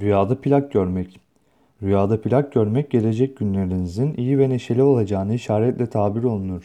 Rüyada plak görmek. Rüyada plak görmek gelecek günlerinizin iyi ve neşeli olacağını işaretle tabir olunur.